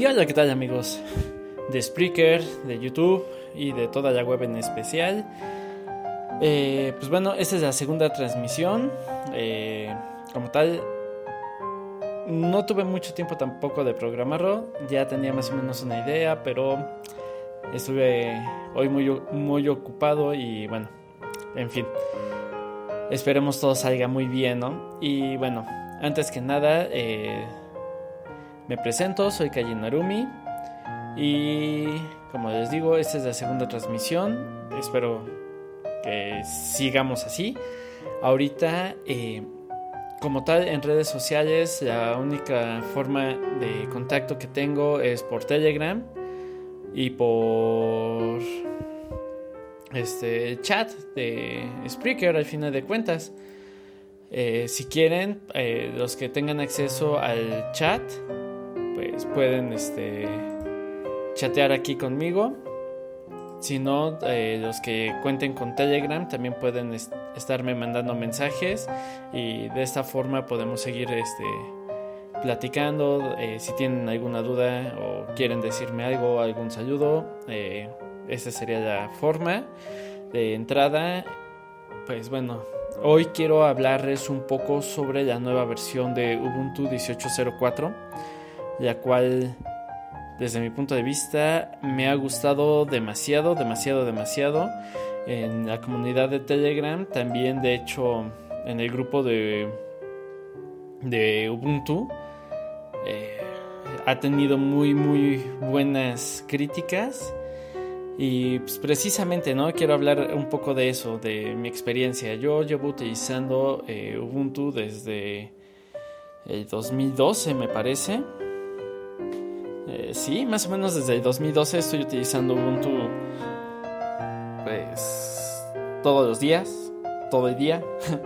Y hola, ¿qué tal amigos? De Spreaker, de YouTube y de toda la web en especial. Eh, pues bueno, esta es la segunda transmisión. Eh, como tal, no tuve mucho tiempo tampoco de programarlo. Ya tenía más o menos una idea, pero estuve hoy muy, muy ocupado y bueno, en fin. Esperemos todo salga muy bien, ¿no? Y bueno, antes que nada, eh, me presento, soy Kaji Narumi y como les digo, esta es la segunda transmisión. Espero que sigamos así. Ahorita, eh, como tal, en redes sociales, la única forma de contacto que tengo es por Telegram y por este chat de Spreaker al final de cuentas. Eh, si quieren, eh, los que tengan acceso al chat, pues pueden este, chatear aquí conmigo. Si no, eh, los que cuenten con Telegram también pueden estarme mandando mensajes y de esta forma podemos seguir este, platicando. Eh, si tienen alguna duda o quieren decirme algo, algún saludo, eh, esa sería la forma de entrada. Pues bueno, hoy quiero hablarles un poco sobre la nueva versión de Ubuntu 18.04 la cual desde mi punto de vista me ha gustado demasiado, demasiado, demasiado. En la comunidad de Telegram, también de hecho en el grupo de, de Ubuntu, eh, ha tenido muy, muy buenas críticas. Y pues, precisamente, ¿no? Quiero hablar un poco de eso, de mi experiencia. Yo llevo utilizando eh, Ubuntu desde el 2012, me parece. Sí, más o menos desde el 2012 estoy utilizando Ubuntu pues todos los días, todo el día.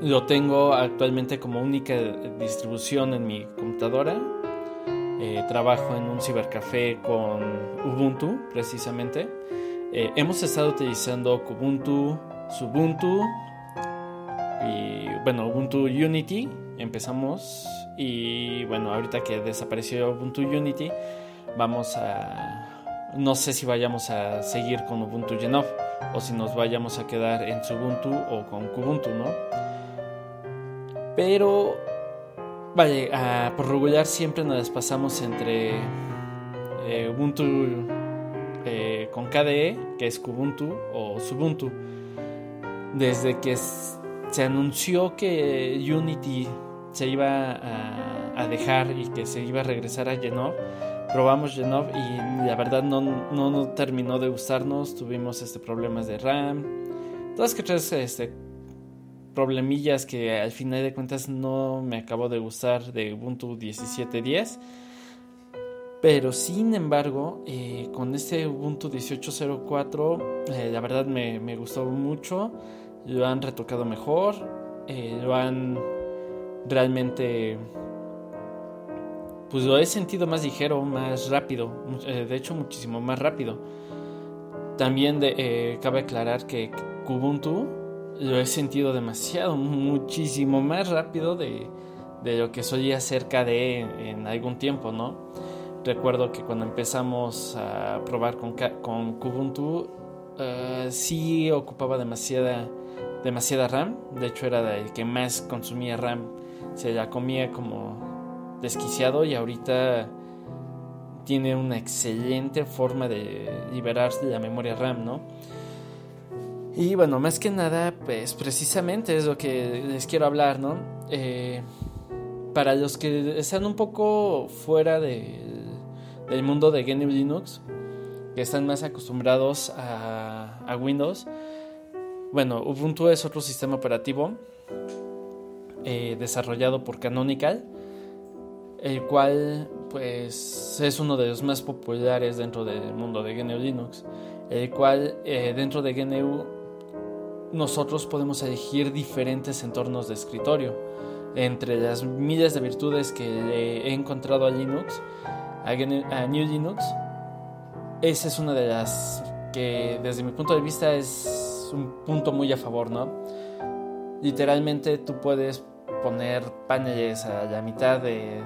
Lo tengo actualmente como única distribución en mi computadora. Eh, trabajo en un cibercafé con Ubuntu, precisamente. Eh, hemos estado utilizando Kubuntu, Subuntu y bueno, Ubuntu Unity. Empezamos y bueno, ahorita que desapareció Ubuntu Unity, vamos a... No sé si vayamos a seguir con Ubuntu Genov o si nos vayamos a quedar en Ubuntu o con Kubuntu, ¿no? Pero, vale, por regular siempre nos pasamos entre eh, Ubuntu eh, con KDE, que es Kubuntu, o Subuntu. Desde que se anunció que Unity se iba a, dejar y que se iba a regresar a Genov. Probamos Genov y la verdad no, no, terminó de gustarnos. Tuvimos este, problemas de RAM. Todas que tres este, problemillas que al final de cuentas no me acabó de gustar de Ubuntu 17.10. Pero sin embargo, eh, con este Ubuntu 18.04, eh, la verdad me, me, gustó mucho. Lo han retocado mejor, eh, lo han realmente pues lo he sentido más ligero, más rápido, eh, de hecho muchísimo más rápido. También de, eh, cabe aclarar que Kubuntu lo he sentido demasiado, muchísimo más rápido de, de lo que solía ser KDE en, algún tiempo, ¿no? Recuerdo que cuando empezamos a probar con, con Kubuntu, uh, sí ocupaba demasiada, demasiada RAM, de hecho era el que más consumía RAM se la comía como desquiciado y ahorita tiene una excelente forma de liberarse de la memoria RAM, ¿no? Y bueno, más que nada, pues precisamente es lo que les quiero hablar, ¿no? Eh, para los que están un poco fuera del mundo de GNU Linux, que están más acostumbrados a, a Windows, bueno, Ubuntu es otro sistema operativo eh, desarrollado por Canonical, el cual pues es uno de los más populares dentro del mundo de GNU Linux, el cual eh, dentro de GNU nosotros podemos elegir diferentes entornos de escritorio. Entre las miles de virtudes que he encontrado a Linux, a GNU, a New Linux, esa es una de las que desde mi punto de vista es un punto muy a favor, ¿no? Literalmente tú puedes poner paneles a la mitad de,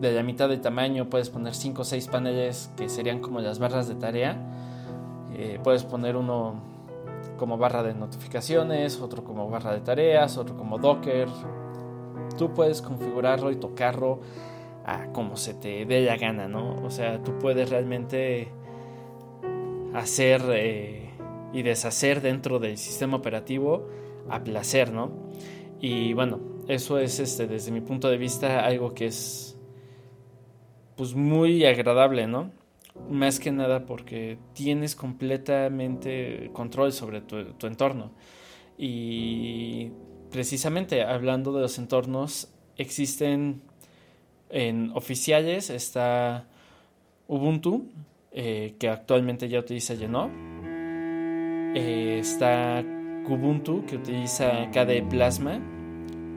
de la mitad de tamaño, puedes poner 5 o 6 paneles que serían como las barras de tarea. Eh, puedes poner uno como barra de notificaciones, otro como barra de tareas, otro como Docker. Tú puedes configurarlo y tocarlo a como se te dé la gana, ¿no? O sea, tú puedes realmente hacer eh, y deshacer dentro del sistema operativo a placer, ¿no? Y bueno, eso es este, desde mi punto de vista algo que es pues muy agradable, ¿no? Más que nada porque tienes completamente control sobre tu, tu entorno. Y precisamente hablando de los entornos, existen en oficiales, está Ubuntu, eh, que actualmente ya utiliza Genov. Eh, está Kubuntu, que utiliza KDE Plasma.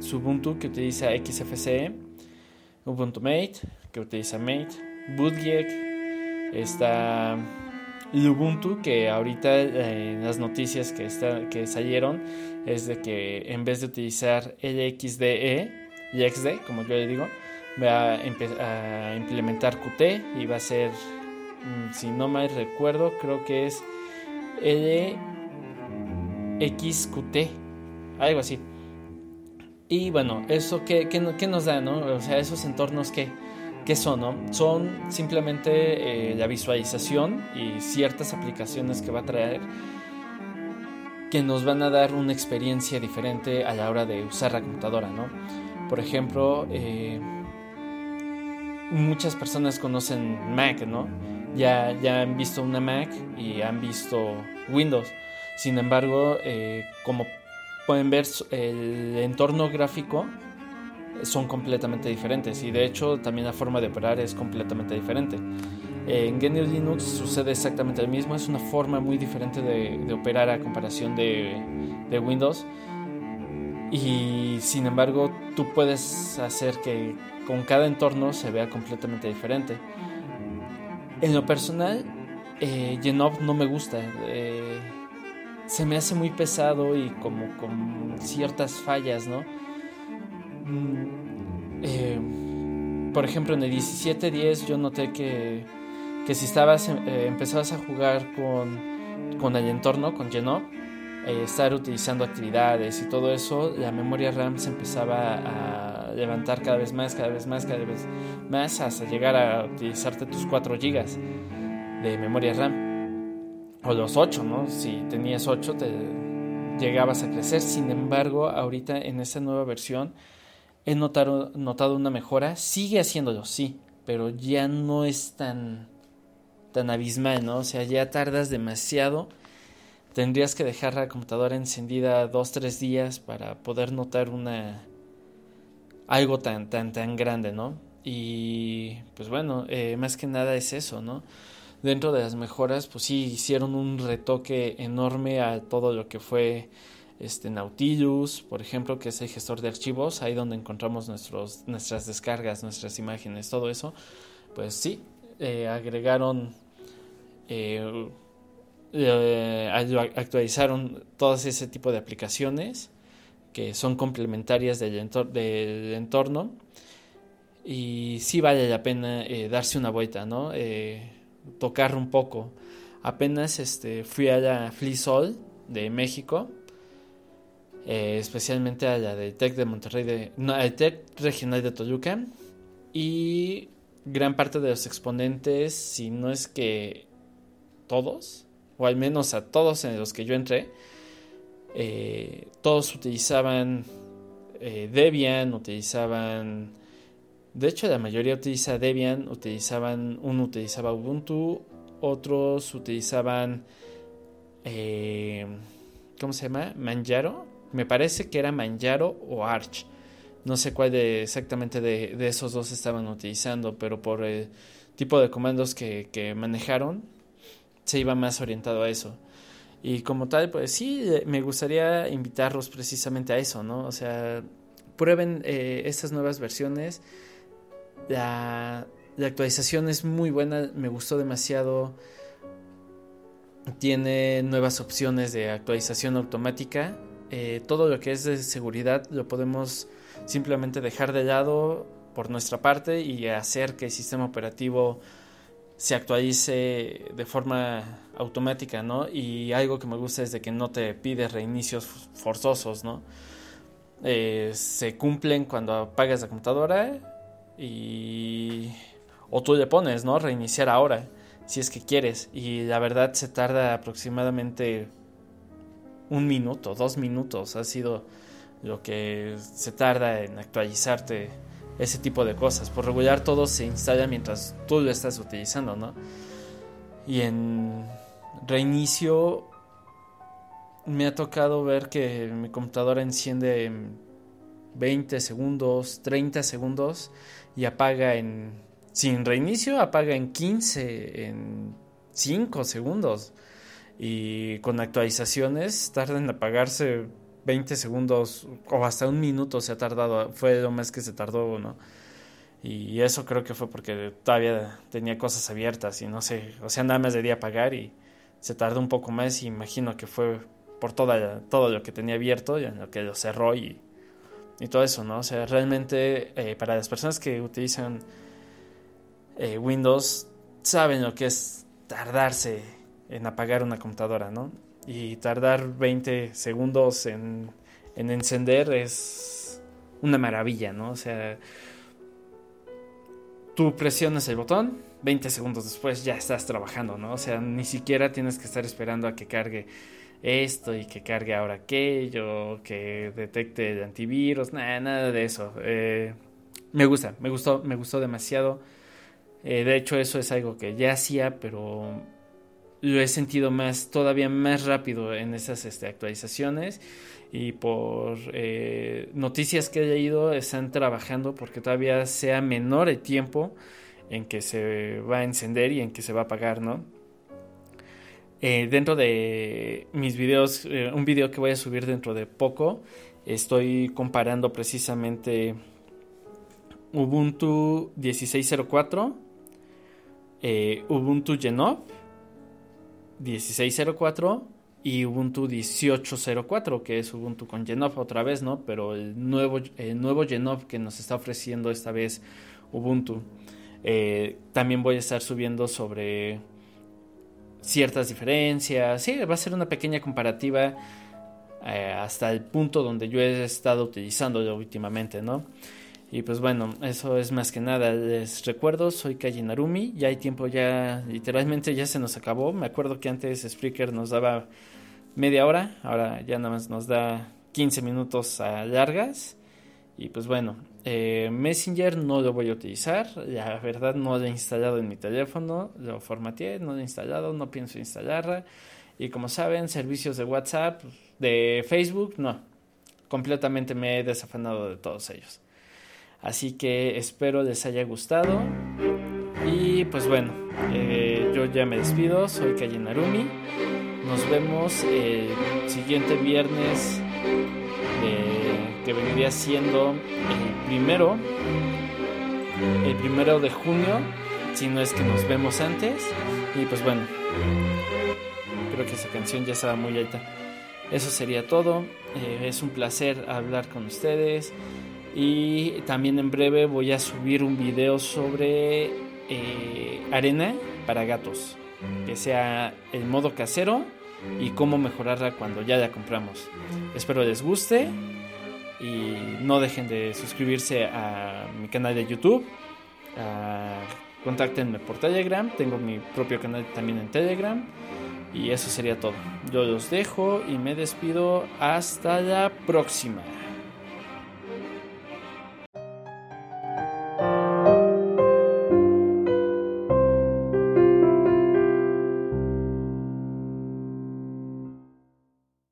Subuntu, que utiliza XFCE. Ubuntu Mate, que utiliza Mate. Bootleg. Está Ubuntu, que ahorita eh, en las noticias que, está, que salieron es de que en vez de utilizar LXDE y XD, como yo le digo, va a, a implementar Qt y va a ser Mm, si no mal recuerdo, creo que es LXQT, algo así. Y bueno, eso qué, qué, nos da, ¿no? O sea, esos entornos que ¿Qué son? No? Son simplemente eh, la visualización y ciertas aplicaciones que va a traer que nos van a dar una experiencia diferente a la hora de usar la computadora, ¿no? Por ejemplo, eh, muchas personas conocen Mac, ¿no? ya, ya han visto una Mac y han visto Windows. Sin embargo, eh, como pueden ver, el entorno gráfico son completamente diferentes y de hecho también la forma de operar es completamente diferente. En GNU Linux sucede exactamente lo mismo, es una forma muy diferente de, operar a comparación de, Windows y sin embargo tú puedes hacer que con cada entorno se vea completamente diferente. En lo personal, eh, Genov no me gusta. Eh, se me hace muy pesado y como con ciertas fallas, ¿no? Mm, eh, por ejemplo, en el 1710 yo noté que, que si estabas, eh, empezabas a jugar con, con el entorno, con Genov, estar utilizando actividades y todo eso, la memoria RAM se empezaba a levantar cada vez más, cada vez más, cada vez más, hasta llegar a utilizarte tus 4 GB de memoria RAM. O los 8, ¿no? Si tenías 8 te llegabas a crecer. Sin embargo, ahorita en esta nueva versión he notado, notado una mejora. Sigue haciéndolo, sí, pero ya no es tan, tan abismal, ¿no? O sea, ya tardas demasiado tendrías que dejar la computadora encendida dos tres días para poder notar una algo tan tan tan grande no y pues bueno eh, más que nada es eso no dentro de las mejoras pues sí hicieron un retoque enorme a todo lo que fue este Nautilus por ejemplo que es el gestor de archivos ahí donde encontramos nuestros nuestras descargas nuestras imágenes todo eso pues sí eh, agregaron eh, eh, actualizaron todo ese tipo de aplicaciones que son complementarias del, entorno y sí vale la pena darse una vuelta, ¿no? Eh, tocar un poco. Apenas este, fui a la FliSol de México, especialmente a la del TEC de Monterrey, de, no, al TEC regional de Toluca y gran parte de los exponentes, si no es que todos, o al menos a todos en los que yo entré, eh, todos utilizaban eh, Debian, utilizaban, de hecho la mayoría utiliza Debian, utilizaban, uno utilizaba Ubuntu, otros utilizaban, eh, ¿cómo se llama? Manjaro, me parece que era Manjaro o Arch. No sé cuál de, exactamente de, esos dos estaban utilizando, pero por el tipo de comandos que, que manejaron, se iba más orientado a eso. Y como tal, pues sí, me gustaría invitarlos precisamente a eso, ¿no? O sea, prueben eh, estas nuevas versiones. La, actualización es muy buena, me gustó demasiado. Tiene nuevas opciones de actualización automática. Eh, todo lo que es de seguridad lo podemos simplemente dejar de lado por nuestra parte y hacer que el sistema operativo se actualice de forma automática, ¿no? Y algo que me gusta es de que no te pide reinicios forzosos, ¿no? Eh, se cumplen cuando apagas la computadora y o tú le pones, ¿no? Reiniciar ahora, si es que quieres. Y la verdad se tarda aproximadamente un minuto, dos minutos. Ha sido lo que se tarda en actualizarte ese tipo de cosas. Por regular todo se instala mientras tú lo estás utilizando, ¿no? Y en reinicio me ha tocado ver que mi computadora enciende en 20 segundos, 30 segundos y apaga en sin reinicio apaga en 15, en 5 segundos. Y con actualizaciones tarda en apagarse 20 segundos o hasta un minuto se ha tardado. Fue lo más que se tardó, ¿no? Y eso creo que fue porque todavía tenía cosas abiertas y no sé, o sea, nada más debía apagar y se tardó un poco más y imagino que fue por toda, todo lo que tenía abierto y en lo que lo cerró y, y todo eso, ¿no? O sea, realmente eh, para las personas que utilizan eh, Windows saben lo que es tardarse en apagar una computadora, ¿no? Y tardar 20 segundos en, en encender es una maravilla, ¿no? O sea, tú presionas el botón, 20 segundos después ya estás trabajando, ¿no? O sea, ni siquiera tienes que estar esperando a que cargue esto y que cargue ahora aquello, que detecte el antivirus, nada, nada de eso. Eh, me gusta, me gustó, me gustó demasiado. Eh, de hecho, eso es algo que ya hacía, pero lo he sentido más, todavía más rápido en esas este, actualizaciones. Y por eh, noticias que he leído, están trabajando porque todavía sea menor el tiempo en que se va a encender y en que se va a apagar, ¿no? Eh, dentro de mis videos, un video que voy a subir dentro de poco, estoy comparando precisamente Ubuntu 1604 eh, Ubuntu Genop 1604 y Ubuntu 1804, que es Ubuntu con Genop otra vez, ¿no? Pero el nuevo, el nuevo Genop que nos está ofreciendo esta vez Ubuntu. Eh, también voy a estar subiendo sobre ciertas diferencias. Sí, va a ser una pequeña comparativa eh, hasta el punto donde yo he estado utilizándolo últimamente, ¿no? Y pues bueno, eso es más que nada. Les recuerdo, soy Kaji Narumi. Ya hay tiempo, ya literalmente ya se nos acabó. Me acuerdo que antes Spreaker nos daba media hora, ahora ya nada más nos da 15 minutos a largas. Y pues bueno, eh, Messenger no lo voy a utilizar. La verdad no lo he instalado en mi teléfono. Lo formateé, no lo he instalado, no pienso instalarla. Y como saben, servicios de WhatsApp, de Facebook, no. Completamente me he desafanado de todos ellos. Así que espero les haya gustado. Y pues bueno, eh, yo ya me despido. Soy Kaji Narumi. Nos vemos el siguiente viernes, que vendría siendo el primero, el primero de junio, si no es que nos vemos antes. Y pues bueno, creo que esa canción ya estaba muy alta. Eso sería todo. Eh, es un placer hablar con ustedes. Y también en breve voy a subir un video sobre eh, arena para gatos, que sea el modo casero y cómo mejorarla cuando ya la compramos. Espero les guste y no dejen de suscribirse a mi canal de YouTube. Uh, contáctenme por Telegram, tengo mi propio canal también en Telegram. Y eso sería todo. Yo los dejo y me despido. Hasta la próxima.